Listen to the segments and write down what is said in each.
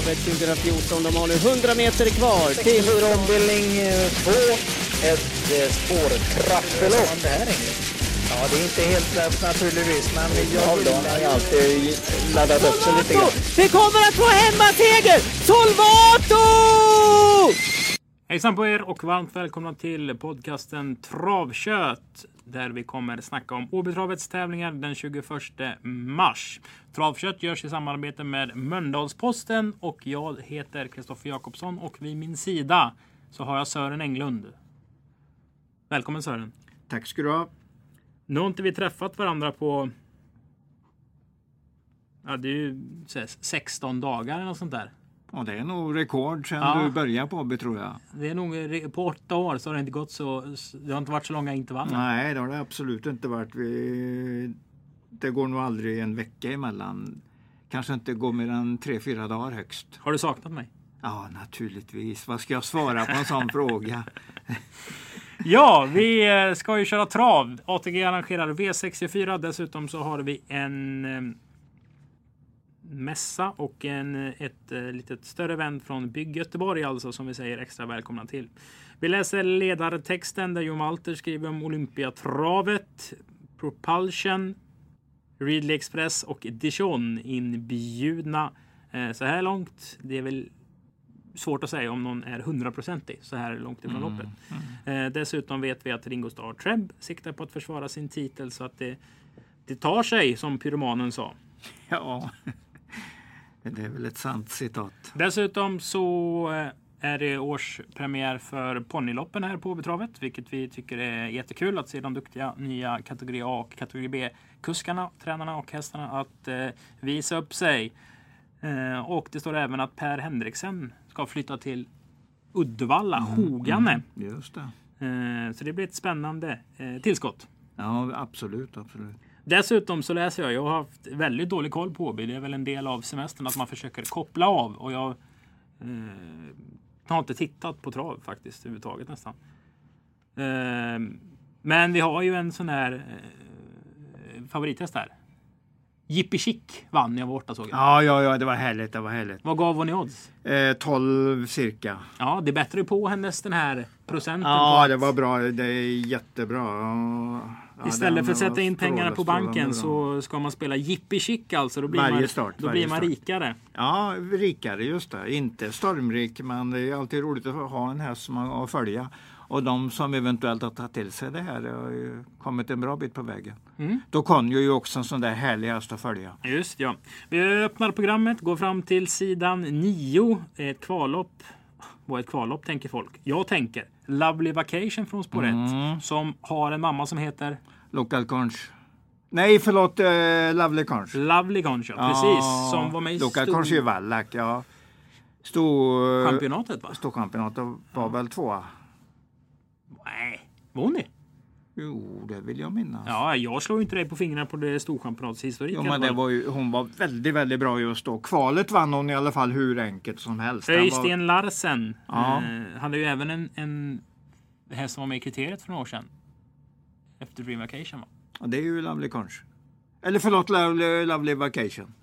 Travet 2014. De har nu 100 meter kvar till... ombildning 2. Ett eh, spårtrappelopp. Ja, det är inte helt lätt naturligtvis, men jag har ju alltid laddat upp sig lite grann. Vi kommer att få hemmaseger! Solvato! Hejsan på er och varmt välkomna till podcasten Travkött där vi kommer snacka om Åbytravets tävlingar den 21 mars. Travkött görs i samarbete med Mölndalsposten och jag heter Kristoffer Jakobsson och vid min sida så har jag Sören Englund. Välkommen Sören! Tack ska du ha. Nu har inte vi träffat varandra på Ja, det är ju så här, 16 dagar eller något sånt där. Och det är nog rekord sedan Ja. du började på Åby tror jag. Det är nog re- på åtta år så har det inte gått så. Det har inte varit så långa intervaller. Nej, det har det absolut inte varit. Vi, det går nog aldrig en vecka emellan. Kanske inte går mer än tre, fyra dagar högst. Har du saknat mig? Ja, naturligtvis. Vad ska jag svara på en sån fråga? Ja, vi eh, ska ju köra trav. ATG arrangerar V64. Dessutom så har vi en eh, mässa och en, ett eh, litet större event från Bygg Göteborg alltså som vi säger extra välkomna till. Vi läser ledartexten där Jon Walter skriver om Olympiatravet, Propulsion, Ridley Express och Dijon inbjudna eh, så här långt. Det är väl svårt att säga om någon är hundraprocentig så här långt ifrån loppet. Eh, dessutom vet vi att Ringo Starr Treb siktar på att försvara sin titel så att det, det tar sig som pyromanen sa. Ja, det är väl ett sant citat. Dessutom så eh, är det årspremiär för ponnyloppen här på Åbytravet, vilket vi tycker är jättekul att se de duktiga nya kategori A och kategori B-kuskarna, tränarna och hästarna att eh, visa upp sig. Eh, och det står även att Per Henriksen ska flytta till Uddevalla, Hogane. Just det. Eh, så det blir ett spännande eh, tillskott. Ja, absolut, absolut. Dessutom så läser jag, jag har haft väldigt dålig koll på Åby. Det är väl en del av semestern att man försöker koppla av. Och jag eh, har inte tittat på trav faktiskt överhuvudtaget nästan. Eh, men vi har ju en sån här eh, favorithäst här. Jippi Chic vann jag var borta såg jag. Ja, ja, ja, det var härligt, det var härligt. Vad gav hon i odds? Eh, 12 cirka. Ja, det bättrar ju på hennes den här procenten. Ja, det var bra. Det är jättebra. Ja, Istället för att sätta in pengarna på banken så ska man spela Jippi Chic alltså. Då blir Varje man, start, då blir man start. rikare. Ja, rikare just det. Inte stormrik, men det är alltid roligt att ha en häst som man följa. Och de som eventuellt har tagit till sig det här har kommit en bra bit på vägen. Mm. Då Conjo ju också en sån där härlig häst att följa. Just ja. Vi öppnar programmet, går fram till sidan 9. Ett kvallopp. Är ett kvallopp tänker folk? Jag tänker Lovely Vacation från spår 1. Mm. Som har en mamma som heter Local Conch. Nej, förlåt, eh, Lovely Conch. Lovely Concha. Precis. Som var med i Local stor- Conch är ju Wallach, ja. Stor... championatet va? Storchampionatet var väl tvåa? Nej. Var hon det? Jo, det vill jag minnas. Ja, jag slår ju inte dig på fingrarna på det storchampionatets historik. Jo, men det var ju, hon var väldigt, väldigt bra just då. Kvalet vann hon i alla fall hur enkelt som helst. Den var- Öystein Larsen Ja. eh, hade ju även en, en häst som var med i kriteriet för några år sedan. Efter Dream Vacation va? Ja, det är ju Lovely Conch. Eller förlåt, Lovely, Lovely Vacation.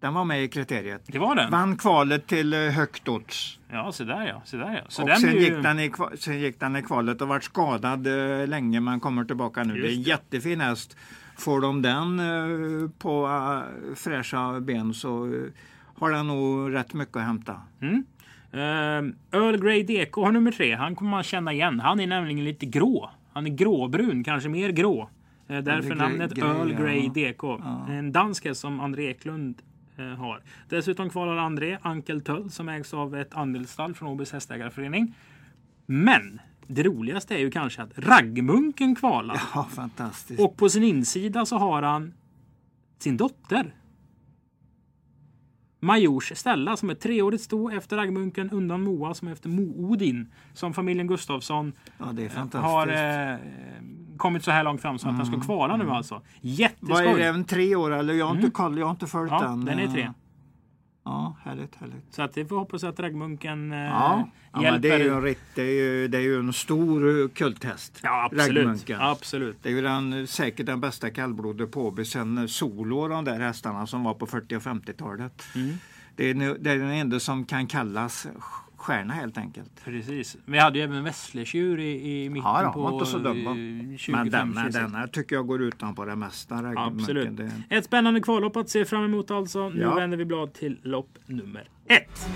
Den var med i kriteriet. Det var den? Vann kvalet till eh, högt odds. Ja, så där ja. Så där, ja. Så och sen, ju... gick den i, sen gick den i kvalet och varit skadad eh, länge men kommer tillbaka nu. Just det är en jättefin häst. Får de den eh, på eh, fräscha ben så eh, har den nog rätt mycket att hämta. Mm. Uh, Earl Grey DK har nummer tre. Han kommer man känna igen. Han är nämligen lite grå. Han är gråbrun, kanske mer grå. Eh, därför namnet Earl ja. Grey DK. En dansk häst som André Eklund eh, har. Dessutom kvalar André Ankel Töll som ägs av ett andelsstall från Åbys hästägarförening. Men det roligaste är ju kanske att Raggmunken kvalar. Ja, fantastiskt. Och på sin insida så har han sin dotter. Majors Stella som är treårigt sto efter raggmunken undan Moa som är efter Mo-Odin. Som familjen Gustafsson ja, fantastiskt. har eh, kommit så här långt fram så att den ska kvala nu alltså. Vad Jätteskoj! är det, en tre år eller? Jag har inte koll, jag har inte följt Ja, den. den är tre. eh, Ja, härligt, härligt. Så att vi får hoppas att raggmunken eh, Ja, ja men det, är ju en, rikt- det, är ju, det är ju en stor eh, kulthäst. ja, absolut. Raggmunken. absolut. Det är ju den, säkert den bästa kallblodet på Åby sen eh, Solo de där hästarna som var på 40 och 50-talet. Mm. Det är, det är den enda som kan kallas stjärna helt enkelt. Precis. Vi hade ju även Vässlesdjur i, i mitten Ja, på inte så dumma. 25 Men denna, 26. denna tycker jag går utanpå det mesta. Absolut. Det, Ett spännande kvallopp att se fram emot alltså. Nu Ja. vänder vi blad till lopp nummer ett.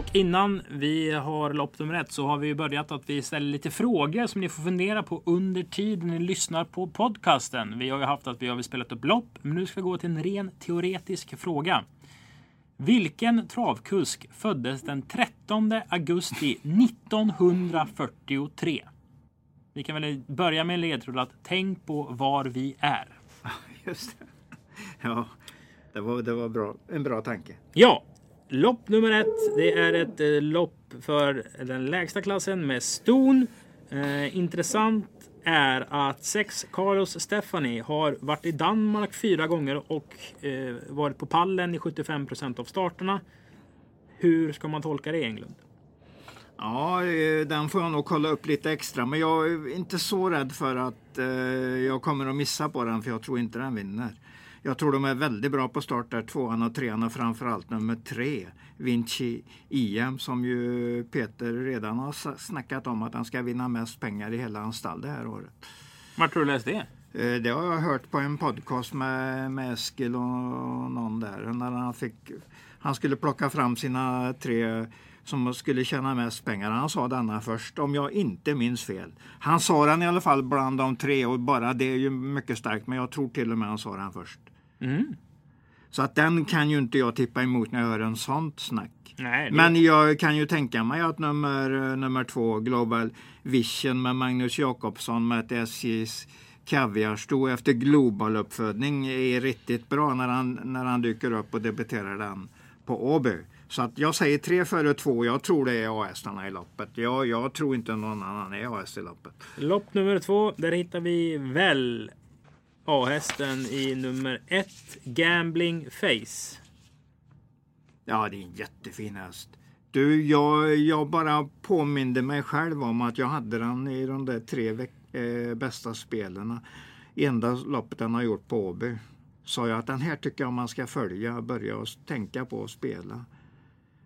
Och innan vi har lopp nummer ett så har vi ju börjat att vi ställer lite frågor som ni får fundera på under tiden ni lyssnar på podcasten. Vi har ju haft att vi har spelat upp lopp, men nu ska vi gå till en ren teoretisk fråga. Vilken travkusk föddes den 13 augusti 1943? Vi kan väl börja med en ledtråd att tänk på var vi är. just det. Ja, det var, det var bra. en bra tanke. Ja, lopp nummer ett. Det är ett eh, lopp för den lägsta klassen med ston. Eh, intressant är att sex Carlos Stephanie har varit i Danmark fyra gånger och eh, varit på pallen i 75 procent av starterna. Hur ska man tolka det Englund? Ja, eh, den får jag nog kolla upp lite extra. Men jag är inte så rädd för att eh, jag kommer att missa på den, för jag tror inte den vinner. Jag tror de är väldigt bra på start där, tvåan och trean och framförallt nummer tre, Vinci IM, som ju Peter redan har snackat om att han ska vinna mest pengar i hela hans stall det här året. Var tror du läst det? Eh, Det har jag hört på en podcast med, med Eskil och någon där. När han, fick, han skulle plocka fram sina tre som skulle tjäna mest pengar. Han sa denna först, om jag inte minns fel. Han sa den i alla fall bland de tre och bara det är ju mycket starkt. Men jag tror till och med han sa den först. Mm. Så att den kan ju inte jag tippa emot när jag hör en sånt snack. Nej, det- Men jag kan ju tänka mig att nummer, nummer två, Global Vision med Magnus Jakobsson med ett SJs kaviarsto efter Global-uppfödning är riktigt bra när han, när han dyker upp och debuterar den på Åby. Så att jag säger tre före två. Jag tror det är A-hästarna i loppet. Jag, jag tror inte någon annan är A-häst i loppet. Lopp nummer två, där hittar vi väl A-hästen i nummer ett, Gambling Face. Ja, det är en jättefin häst. Du, jag, jag bara påminde mig själv om att jag hade den i de där tre eh, bästa spelen. Enda loppet den har gjort på Åby. Sa jag att den här tycker jag man ska följa, börja och tänka på att spela.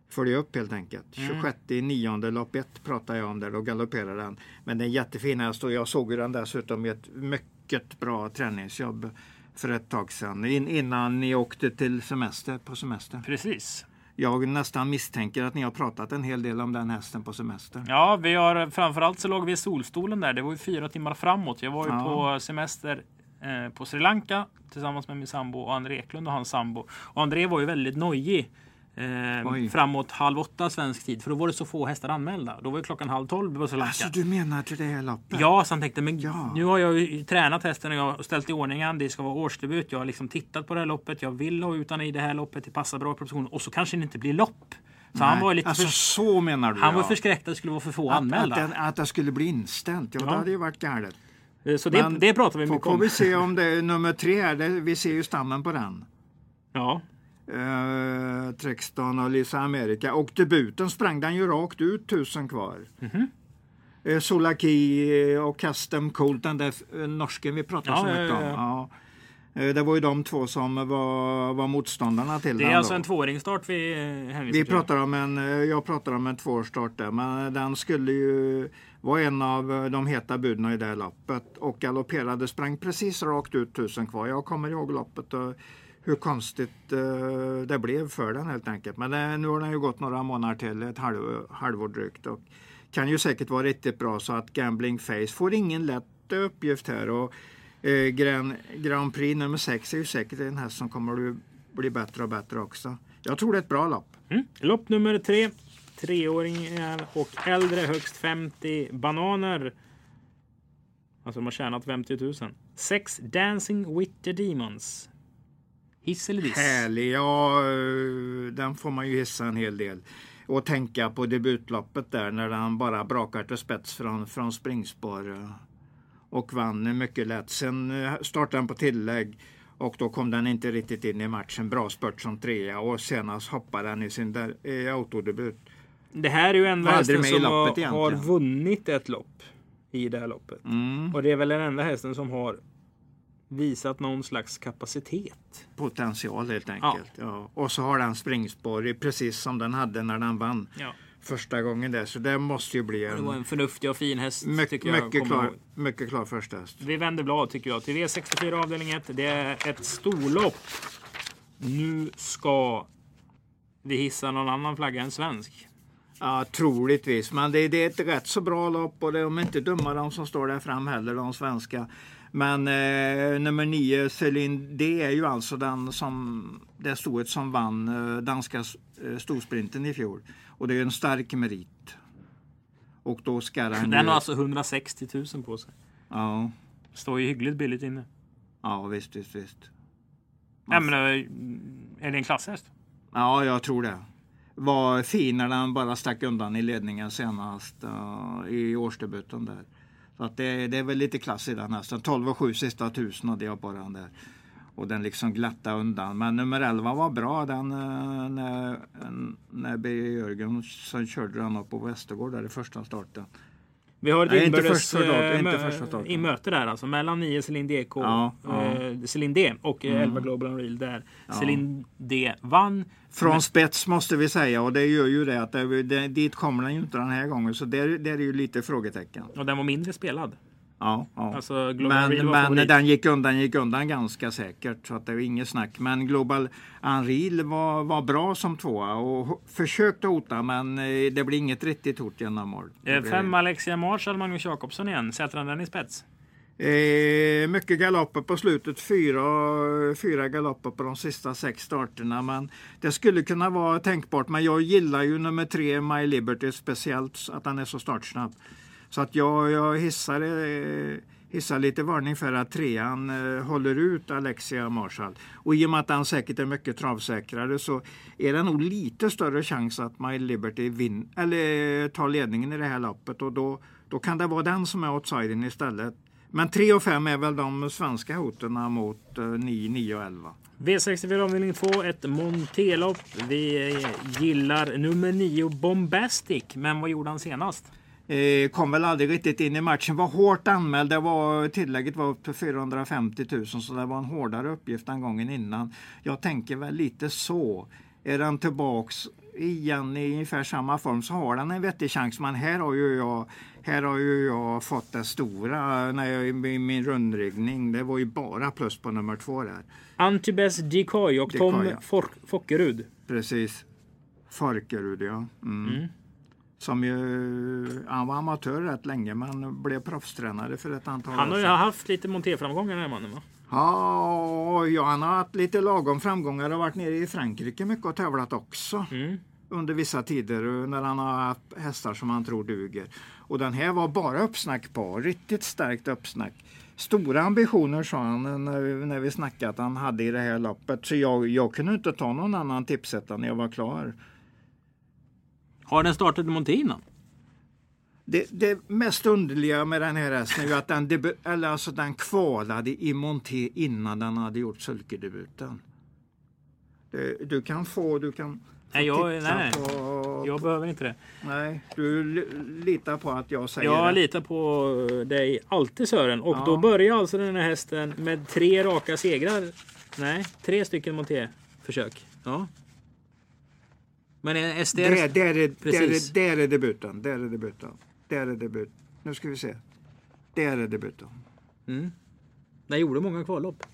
Följa upp helt enkelt. 26 i nionde lopp 1 pratade jag om där, då galopperade den. Men det är en jättefin häst och jag såg den dessutom i ett mycket bra träningsjobb för ett tag sedan. In, innan ni åkte till semester, på semester. Precis. Jag nästan misstänker att ni har pratat en hel del om den hästen på semester. Ja, vi har framförallt så låg vi i solstolen där. Det var ju fyra timmar framåt. Jag var ju Ja. på semester eh, på Sri Lanka tillsammans med min sambo och André Eklund och hans sambo. Och André var ju väldigt nojig. Eh, framåt halv åtta svensk tid. För då var det så få hästar anmälda. Då var ju klockan halv tolv Lanka. Alltså du menar till det här loppet? Ja, så han tänkte, men Ja. nu har jag ju tränat hästen och jag har ställt i ordning han. Det ska vara årsdebut. Jag har liksom tittat på det här loppet. Jag vill ha ut han i det här loppet. Det passar bra i propositionen. Och så kanske det inte blir lopp. Så han Nej, var ju lite alltså för, så menar du han var ja. förskräckt att det skulle vara för få att, att, anmälda. den, att det skulle bli inställt. Ja, Ja. det hade ju varit galet. Så det, Men det pratar vi Får, mycket får om. vi se om det är nummer tre här. Det, vi ser ju stammen på den. Ja, Uh, Trexton och Lisa America. Och debuten sprang den ju rakt ut tusen kvar. Mhm. Eh, Solaki och Custom Cold, den där eh, norsken vi pratade Ja, så mycket ja, om. Ja. Eh, Det var ju de två som var, var motståndarna till det den. är alltså då. en tvåringsstart vi eh, hänvisar Vi pratar om en, eh, jag pratar om en tvåårsstart där, men den skulle ju vara en av eh, de heta buden i det här loppet och galopperade, sprang precis rakt ut tusen kvar. Jag kommer ihåg loppet och hur konstigt uh, det blev för den helt enkelt. Men det, nu har den ju gått några månader till, ett halv, halvår drygt och kan ju säkert vara riktigt bra så att Gambling Face får ingen lätt uppgift här. Och, eh, uh, Grand, Grand Prix nummer 6 är ju säkert en häst som kommer att bli bättre och bättre också. Jag tror det är ett bra lopp. Mm. Lopp nummer tre. Treåringar och äldre högst 50 bananer. Alltså de har tjänat 50 000. Sex Dancing with the Demons. Hiss eller diss? Härlig, ja eh, den får man ju hissa en hel del. Och tänka på debutloppet där när han bara brakar till spets från, från springspår. eh, Och vann mycket lätt. Sen eh, startade han på tillägg och då kom den inte riktigt in i matchen. Bra spurt som trea och senast hoppade han i sin där, eh, autodebut. Det här är ju enda hästen i som har, har vunnit ett lopp i det här loppet. Mm. Och det är väl den enda hästen som har visat någon slags kapacitet. Potential helt enkelt. Ja. Och så har den springspår precis som den hade när den vann Ja. första gången där. Så det måste ju bli Det var en en förnuftig och fin häst. mycket, jag, mycket, kommer klar, ihåg. mycket klar första häst. Vi vänder blad tycker jag till V64 avdelning 1. Det är ett storlopp. Nu ska vi hissa någon annan flagga än svensk. Ja, troligtvis. Men det, det är ett rätt så bra lopp och de är inte dumma de som står där fram heller, de svenska. Men eh, nummer nio, Celine, det är ju alltså den som, det stoet som vann eh, danska eh, storsprinten i fjol. Och det är en stark merit. Och då ska den Den ju... har alltså 160 000 på sig. Ja, Står ju hyggligt billigt inne. ja visst, visst, visst. Nej, men, eh, är det en klasshäst? Ja, jag tror det. Var fin när den bara stack undan i ledningen senast uh, i årsdebuten där. Så att det, det är väl lite klass i den hästen. 12 och 7 sista tusen hade jag på den där. Och den liksom glatta undan. Men nummer 11 var bra den uh, när, när Birger Jörgensen körde den upp på Västergård där i första starten. Vi har ett Nej, inbördes eh, möte där alltså mellan 9 Celine DK, Ja, ja. eh, D och eh, 11 Global Unreal där Celine D vann. Från spets måste vi säga och det gör ju det att det, det, dit kommer den ju inte den här gången. Så det, det är ju lite frågetecken. Och den var mindre spelad. Ja, ja. Alltså Men, var men den gick undan, gick undan ganska säkert så att det är inget snack. Men Global Unreal var, var bra som tvåa och försökte hota men eh, det blir inget riktigt hot genom mål. Blir- Fem Alexia Marshall, Magnus Jakobsson igen. Sätter han den i spets? Eh, mycket galopper på slutet, fyra, fyra galopper på de sista sex starterna. Men det skulle kunna vara tänkbart. Men jag gillar ju nummer tre, My Liberty, speciellt att han är så startsnabb. Så att jag, jag hissar, eh, hissar lite varning för att trean eh, håller ut Alexia Marshall. Och i och med att han säkert är mycket travsäkrare så är det nog lite större chans att My Liberty vin, eller eh, tar ledningen i det här loppet. Och då, då kan det vara den som är outsidern istället. Men 3 och 5 är väl de svenska hoten mot 9, 9 och 11. V64 avdelning 2, ett Montelopp. Vi gillar nummer 9 Bombastic. Men vad gjorde han senast? Eh, kom väl aldrig riktigt in i matchen. Var hårt anmäld. Det var, tillägget var upp till 450 000 så det var en hårdare uppgift än gången innan. Jag tänker väl lite så. Är den tillbaks igen i ungefär samma form så har den en vettig chans. Men här har ju jag, här har ju jag fått det stora när jag, i min rundringning. Det var ju bara plus på nummer två där. Antibes Decoy och Tom Decoy, ja. For- Fockerud. Precis. Farkerud ja. Mm. Som ju, han var amatör rätt länge men blev proffstränare för ett antal Han år har ju haft lite monterframgångar den här mannen va? Ja, ja, han har haft lite lagom framgångar och varit nere i Frankrike mycket och tävlat också. Mm. Under vissa tider när han har haft hästar som han tror duger. Och den här var bara uppsnack på, riktigt starkt uppsnack. Stora ambitioner sa han när vi, när vi snackade att han hade i det här loppet. Så jag, jag kunde inte ta någon annan tipsetta när jag var klar. Har den startat i monté innan? Det, det mest underliga med den här hästen är ju att den, debu- eller alltså den kvalade i monté innan den hade gjort sulkedebuten. Det- Du kan få, du kan Nej, jag- nej, på... Jag behöver inte det. Nej, du li- litar på att jag säger Jag det. litar på dig alltid Sören. Och Ja. då börjar alltså den här hästen med tre raka segrar. Nej, tre stycken monté-försök. Ja. Men en SDR... Där, där, är, där, Precis. är, där är debuten. Där är debuten. Där är debut. Nu ska vi se. Där är debuten. Mm. Den gjorde många kvallopp.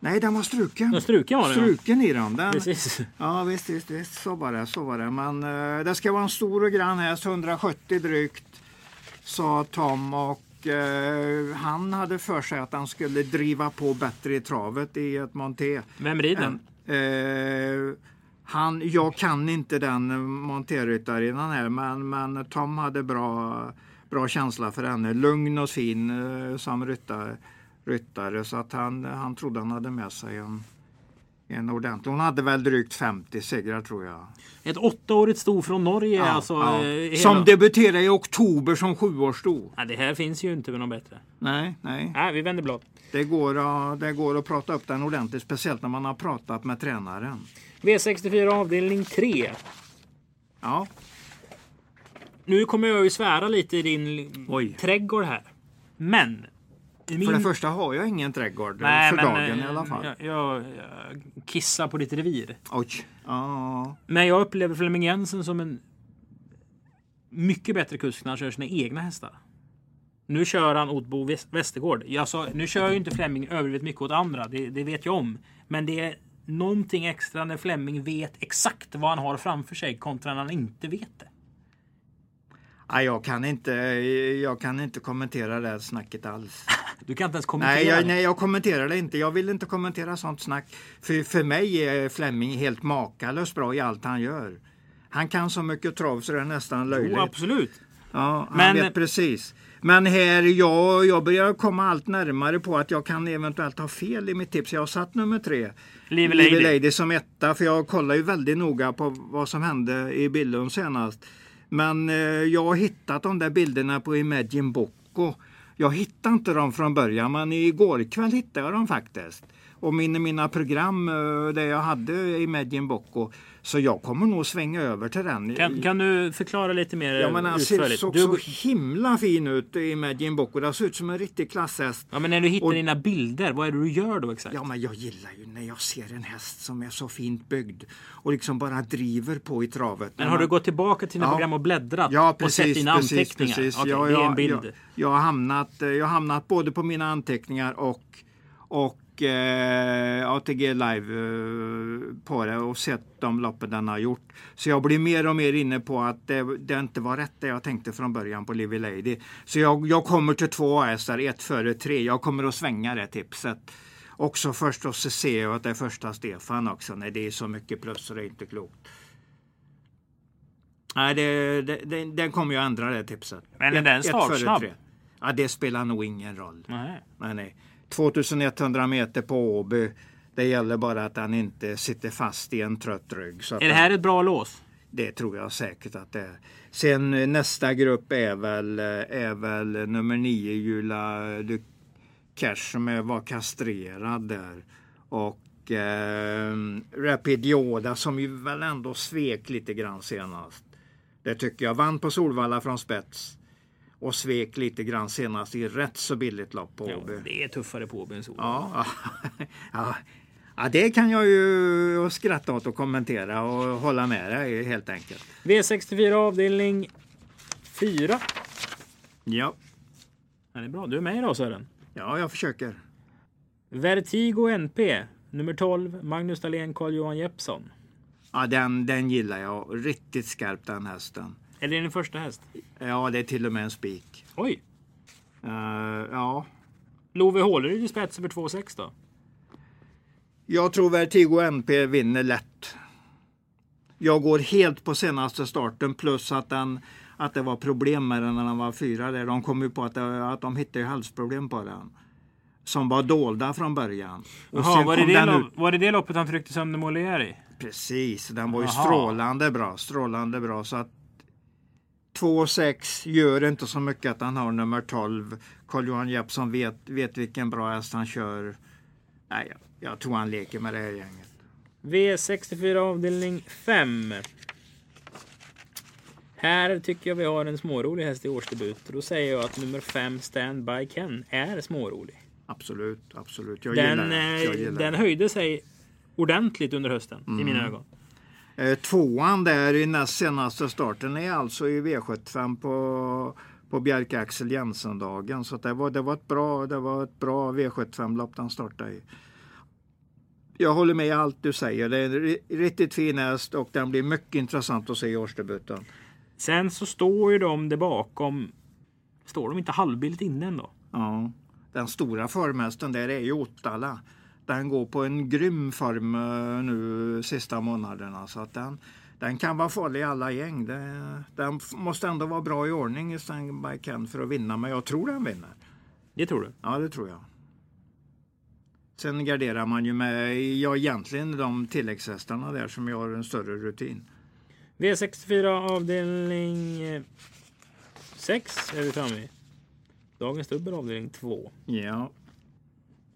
Nej, den var struken. Ja, struken var den, ja. Struken i den. den Precis. Ja visst, visst, visst, så var det. Så var det. Men eh, det ska vara en stor och grann häst, 170 drygt, sa Tom. Och eh, han hade för sig att han skulle driva på bättre i travet i ett monté. Vem rider den? Han, jag kan inte den monterryttarinnan här, men, men Tom hade bra, bra känsla för henne. Lugn och fin eh, som ryttare, ryttare så att han, han trodde han hade med sig en, en ordentlig. Hon hade väl drygt 50 segrar tror jag. Ett åttaårigt sto från Norge. Ja, alltså, ja. eh, Som debuterade i oktober som sjuårssto. ja, det här finns ju inte med något bättre. Nej, nej. Nej, vi vänder blad. Det går, att- det går att prata upp den ordentligt, speciellt när man har pratat med tränaren. V64 avdelning 3. Ja, Nu kommer jag ju svära lite i din Oj. trädgård här. Men Min- För det första har jag ingen trädgård Nej, för men, dagen i eh, alla fall. Jag, jag, jag kissar på ditt revir. Oj. Ja. Men jag upplever Flemming Jensen som en mycket bättre kusk när han kör sina egna hästar. Nu kör han åt Bo. Jag sa, nu kör ju inte Flemming överdrivet mycket åt andra. Det, det vet jag om. Men det är någonting extra när Flemming vet exakt vad han har framför sig kontra när han inte vet det. Nej, jag kan inte, jag kan inte kommentera det här snacket alls. Du kan inte ens kommentera Nej jag, nej, jag kommenterar det inte. Jag vill inte kommentera sånt snack. För, för mig är Flemming helt makalöst bra i allt han gör. Han kan så mycket trav så det är nästan löjligt. Jo, absolut. Ja, han Men- vet precis. Men här, jag, jag börjar komma allt närmare på att jag kan eventuellt ha fel i mitt tips. Jag har satt nummer tre. Live Lady. Lady som etta, för jag kollar ju väldigt noga på vad som hände i Billund senast. Men eh, jag har hittat de där bilderna på Imagine Bocco. Jag hittade inte dem från början, men igår kväll hittade jag dem faktiskt. Och min, mina program eh, där jag hade Imagine Bocco. Så jag kommer nog svänga över till den. Kan, kan du förklara lite mer Ja men han ser utförligt? så, Du, så himla fin ut Imagine Bocco. Det ser ut som en riktig klasshäst. ja, men när du hittar och- dina bilder, vad är det du gör då exakt? Ja men jag gillar ju när jag ser en häst som är så fint byggd och liksom bara driver på i travet. Men har du gått tillbaka till dina Ja. program och bläddrat Ja och precis, sett dina precis, anteckningar? precis. Okej, ja, det är en bild. Jag, jag, har hamnat, eh, jag har hamnat både på mina anteckningar och, och eh, ATG live eh, på det och sett de loppen den har gjort. Så jag blir mer och mer inne på att det, det inte var rätt det jag tänkte från början på Livy Lady. Så jag, jag kommer till två hästar, ett före tre. Jag kommer att svänga det tipset. Också först och så ser jag att det är första Stefan också. Nej, det är så mycket plus så det är inte klokt. Nej, det, det, det, den kommer jag ändra det tipset. Men är den startsnabb? Ja, det spelar nog ingen roll. Nej. Nej, nej. 2100 meter på Åby. Det gäller bara att han inte sitter fast i en trött rygg. Så Är det här ett bra lås? det tror jag säkert att det är. Sen eh, nästa grupp är väl, eh, är väl nummer nio Jula du Cash som var kastrerad där. Och eh, Rapid Yoda som ju väl ändå svek lite grann senast. Det tycker jag. Vann på Solvalla från spets. Och svek lite grann senast i rätt så billigt lopp på Ja, Åby. det är tuffare på Åby än så. Ja, ja. ja, det kan jag ju skratta åt och kommentera och hålla med dig helt enkelt. V64 avdelning 4. Ja, Ja, det är bra. Du är med idag Sören. ja jag försöker. Vertigo NP. Nummer 12. Magnus Dahlén, Carl-Johan Jeppsson. Ja, den, den gillar jag. Riktigt skarp den hästen. Är det din första häst? Ja, det är till och med en spik. Oj! Eh, ja, Love Håleryd i spets över 2,6 då? jag tror Vertigo NP vinner lätt. Jag går helt på senaste starten plus att, den, att det var problem med den när den var fyra. Där. De kom ju på att, det, att de hittade halsproblem på den. Som var dolda från början. Och Jaha, var det det, lopp, var det det loppet han tryckte sönder Molière i? Precis, den var ju Jaha. strålande bra. Strålande bra. Så att 2,6 gör inte så mycket att han har nummer 12. Carl-Johan Jeppsson vet, vet vilken bra häst han kör. Nej, jag, tror han leker med det här gänget. V64 avdelning 5. Här tycker jag vi har en smårolig häst i årsdebut. Då säger jag att nummer 5 Stand By Ken är smårolig. Absolut, absolut. Jag Den, gillar. Jag eh, gillar den höjde sig ordentligt under hösten i mina ögon. Eh, Tvåan där i näst senaste starten är alltså i V75 på, på Bjerke Axel Jensen-dagen. Så det, var, det, var ett bra, det var ett bra V75-lopp den startade i. Jag håller med i allt du säger. Det är en ri- riktigt fin häst och den blir mycket intressant att se i årsdebuten. Sen så står ju de där bakom. Står de inte halvbilligt inne ändå? Ja. Den stora formhästen där är ju Ottala. Den går på en grym form eh, nu sista månaderna. Så att den, den kan vara farlig i alla gäng. Det, den måste ändå vara bra i ordning i Stand by Ken för att vinna. Men jag tror den vinner. Det tror du? Ja, det tror jag. Sen garderar man ju med, ja egentligen de tilläggshästarna där som jag har en större rutin. V64 avdelning 6 är vi framme i. Dagens dubbel avdelning 2. Ja,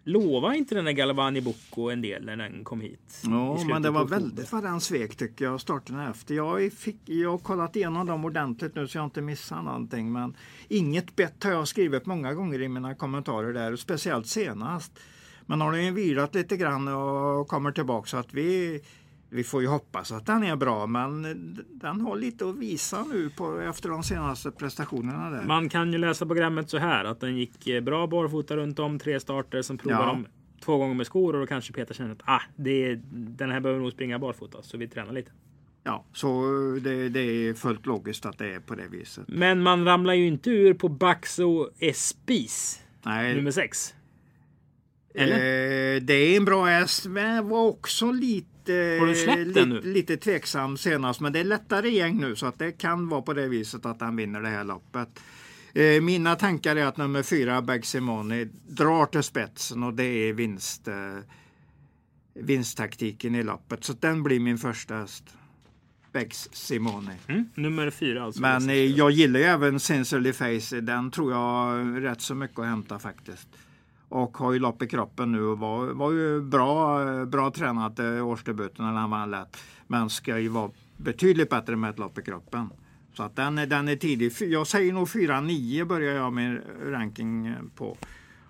Lova inte den där Galvani Bocco en del när den kom hit? Ja, men det var väldigt vad den svek tycker jag, starten efter. Jag, fick, jag har kollat igenom dem ordentligt nu så jag inte missar någonting. Men inget bett har jag skrivit många gånger i mina kommentarer där, speciellt senast. Men har den ju vilat lite grann och kommer tillbaka så att vi, vi får ju hoppas att den är bra. Men den har lite att visa nu på, efter de senaste prestationerna där. Man kan ju läsa programmet så här att den gick eh, bra barfota runt om tre starter. Sen provade Ja. de två gånger med skor och då kanske Peter känner att ah, det är, den här behöver nog springa barfota så vi tränar lite. Ja, så det, det är fullt logiskt att det är på det viset. Men man ramlar ju inte ur på Baxo Espis Nej, nummer 6. Eh, det är en bra häst, men var också lite, Har du släppt den nu? lite, lite tveksam senast. Men det är lättare gäng nu så att det kan vara på det viset att han vinner det här loppet. Eh, mina tankar är att nummer fyra, Bag Simone, drar till spetsen och det är vinst, eh, vinsttaktiken i loppet. Så den blir min första häst. Bex Simone. Mm, nummer 4 alltså. Men eh, jag gillar ju även Sincerely Face. Den tror jag har rätt så mycket att hämta faktiskt. Och har ju lopp i kroppen nu och var, var ju bra, bra tränat i årsdebuten när han vann lätt. Men ska ju vara betydligt bättre med ett lopp i kroppen. Så att den, är- den är tidig. Jag säger nog 4-9 börjar jag min ranking eh, på.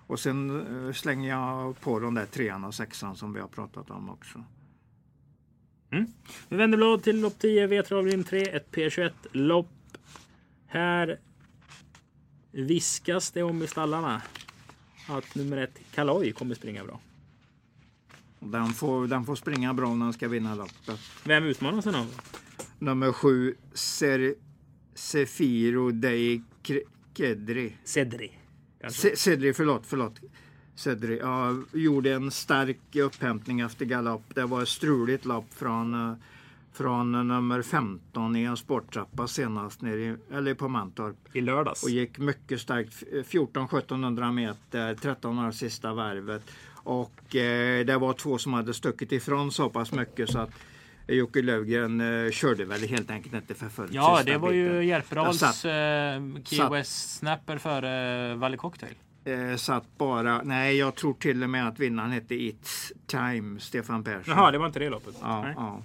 Och sen eh, slänger jag på de där trean och sexan som vi har pratat om också. Mm. Vi vänder blad till lopp 10, V-trav 3, ett P21 lopp. Här viskas det om i stallarna att nummer ett Kaloj kommer springa bra. Den får, den får springa bra om den ska vinna loppet. Vem utmanar sig någon? Nummer sju, Ser, Sefiro Dei Kedri. Cedri. kanske. Se, Cedri, förlåt, förlåt. Cedri, ja, gjorde en stark upphämtning efter galopp. Det var ett struligt lopp från, eh, från nummer 15 i en sporttrappa senast nere i, eller på Mantorp. I lördags. Och gick mycket starkt, 14-1700 meter, 13 sista varvet. Och eh, det var två som hade stuckit ifrån så pass mycket så att Jocke Löfgren eh, körde väl helt enkelt inte för fullt. Ja, det var biten. ju satt- eh, Key West Snapper före Valle Cocktail. Eh, satt bara, nej jag tror till och med att vinnaren hette It's Time, Stefan Persson. Jaha, det var inte det loppet. ja. Eh,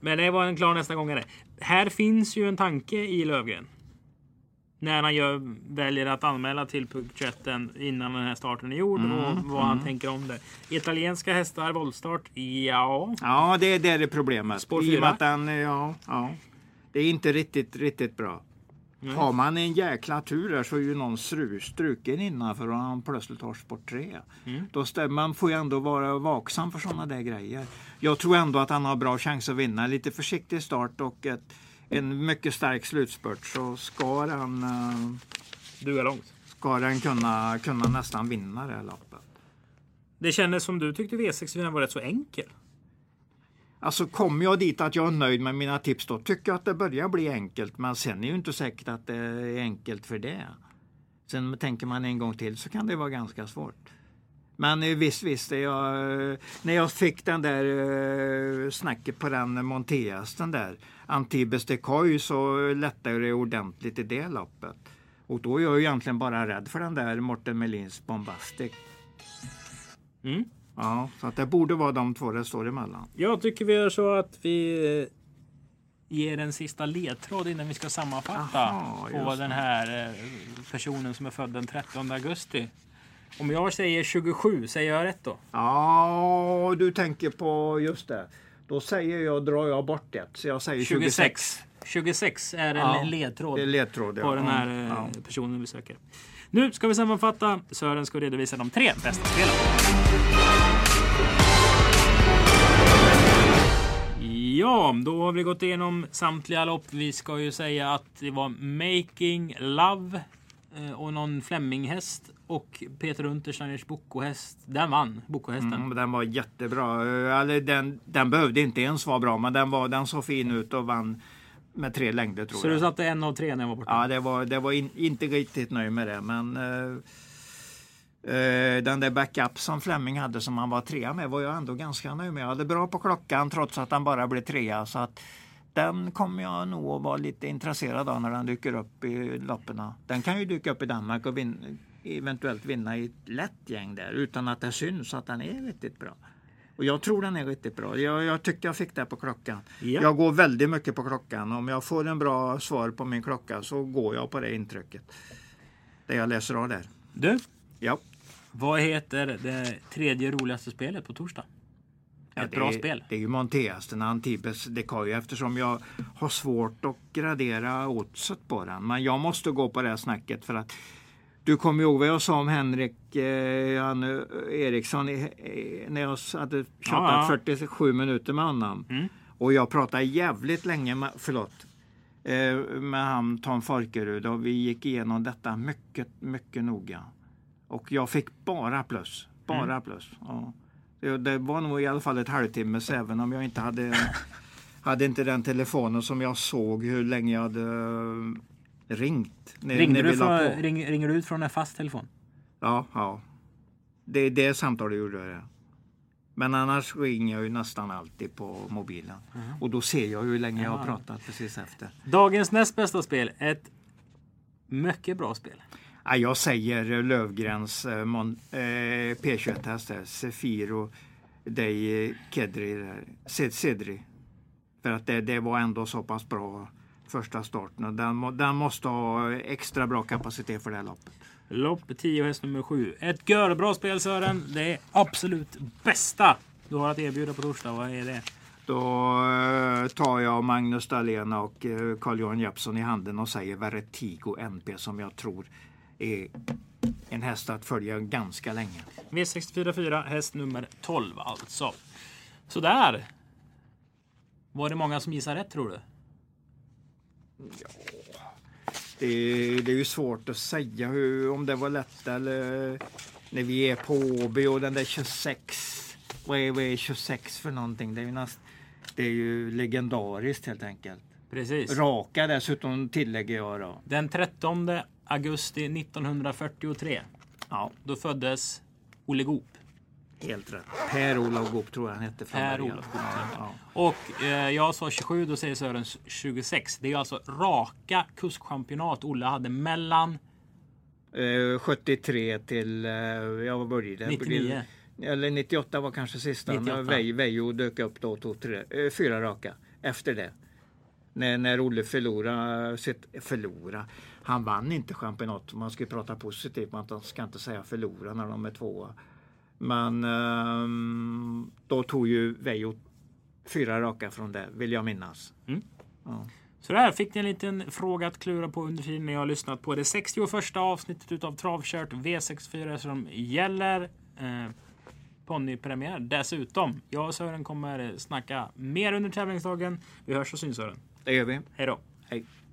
men det var en klar nästa gångare. Här finns ju en tanke i Lövgren. När han gör, väljer att anmäla till punktchatten innan den här starten är gjord Mm, och vad han tänker om det. Italienska hästar, voltstart, ja. ja, det, det är det problemet. Spår I och med fyra. att den, ja, ja. Det är inte riktigt, riktigt bra. Har man en jäkla tur där så är ju någon stru, struken innanför och han plötsligt har sport 3. Mm. Då stäm, man får ju ändå vara vaksam för sådana där grejer. Jag tror ändå att han har bra chans att vinna. Lite försiktig start och ett, en mycket stark slutspurt så ska den, eh, Du är långt. ska den kunna, kunna nästan vinna det här loppet. Det kändes som du tyckte V64 var rätt så enkel. Alltså kommer jag dit att jag är nöjd med mina tips då tycker jag att det börjar bli enkelt. Men sen är ju inte säkert att det är enkelt för det. Sen tänker man en gång till så kan det vara ganska svårt. Men eh, visst, visst. Jag, eh, när jag fick den där eh, snacket på den Monteas, den där Antibes Decoy så lättade det ordentligt i det loppet. Och då är jag ju egentligen bara rädd för den där Morten Melins Bombastic. Mm. Ja, så att det borde vara de två det står emellan. Jag tycker vi gör så att vi eh, ger en sista ledtråd innan vi ska sammanfatta Jaha, på den här eh, personen som är född den 13 augusti. Om jag säger 27, säger jag rätt då? Ja, du tänker på just det. Då säger jag, drar jag bort ett. Så jag säger 26. 26. 26 är en Ja, ledtråd är ledtråd. på den här eh, Ja. personen vi söker. Nu ska vi sammanfatta. Sören ska redovisa de tre bästa spelen. Ja, då har vi gått igenom samtliga lopp. Vi ska ju säga att det var Making Love eh, och någon Flemminghäst och Peter Untersteiners Bocco-häst. Den vann, Bocco-hästen. Mm, den var jättebra. Eh, Eller den, den behövde inte ens vara bra, men den, var, den såg fin ut och vann med tre längder tror Så jag. du satte en av tre när jag var borta? Ja, det var, det var in, inte riktigt nöjd med det, men eh, den där backup som Fleming hade som han var trea med var jag ändå ganska nöjd med. Jag hade bra på klockan trots att han bara blev trea. Så att den kommer jag nog att vara lite intresserad av när den dyker upp i loppen. Den kan ju dyka upp i Danmark och vin, eventuellt vinna i ett lätt gäng där utan att det syns att den är riktigt bra. Och jag tror den är riktigt bra. Jag, jag tyckte jag fick det på klockan. Ja. Jag går väldigt mycket på klockan. Om jag får en bra svar på min klocka så går jag på det intrycket. Det jag läser av där. Du, Ja. Vad heter det tredje roligaste spelet på torsdag? Ja, Ett bra är, spel. Det är ju Monteas, den Antibes Decoy eftersom jag har svårt att gradera oddset på den. Men jag måste gå på det här snacket för att du kommer ihåg vad jag sa om Henrik eh, han, eh, Eriksson eh, när jag hade tjatat Ja, 47 minuter med honom. Mm. Och jag pratade jävligt länge med, förlåt, eh, med han Tom Folkerud och vi gick igenom detta mycket, mycket noga. Och jag fick bara plus. Bara Mm. plus. Ja. Det, det var nog i alla fall ett halvtimmes även om jag inte hade, hade inte den telefonen som jag såg hur länge jag hade eh, ringt. När, Ringde när du från, ring, ringer du ut från en fast telefon? Ja, ja. Det, det samtalet gjorde jag det. Men annars ringer jag ju nästan alltid på mobilen. Och då ser jag hur länge jag har Ja. pratat precis efter. Dagens näst bästa spel. Ett mycket bra spel. Ja, jag säger Lövgrens eh, Mon- eh, P21-häst där. Sefiro Dei Kedri. där. Cedri. För att det, det var ändå så pass bra första starten. Den, den måste ha extra bra kapacitet för det här loppet. Lopp 10 häst nummer 7. Ett görbra spel Sören. Det är absolut bästa du har att erbjuda på torsdag. Vad är det? Då eh, tar jag Magnus Dahlén och eh, Carl-Johan Jeppsson i handen och säger Vertigo NP som jag tror är en häst att följa ganska länge. V644 häst nummer 12 alltså. Sådär. Var det många som gissade rätt tror du? Det, är- det är ju svårt att säga hur, om det var lätt eller när vi är på Åby och den där 26. Vad är, vad är 26 för någonting? Det är ju, näst, det är ju legendariskt helt enkelt. Precis. Raka dessutom tillägger jag då. Den 13 augusti 1943. Ja, Då föddes Olle Goop. helt rätt. Per-Olof Goop tror jag han hette. Per-Olof Goop. Ja, Och eh, jag sa 27, då säger Sören 26. Det är alltså raka kuskchampionat Olle hade mellan. Eh, 73 till, eh, ja vad började det? 99. Eller 98 var kanske sista. 98. När Ve- Vejo dök upp då och tog tre, eh, fyra raka efter det. När, när Olle förlorade, sitt, förlora. Han vann inte championat. Man ska prata positivt, man ska inte säga förlora när de är tvåa. Men ehm, då tog ju Vejo fyra raka från det, vill jag minnas. Så där fick ni en liten fråga att klura på under tiden när jag har lyssnat på det 61 avsnittet utav Travkört V64 som gäller eh, ponnypremiär. Dessutom, jag och Sören kommer snacka mer under tävlingsdagen. Vi hörs och syns Sören. Det gör vi. Hej då! Hej.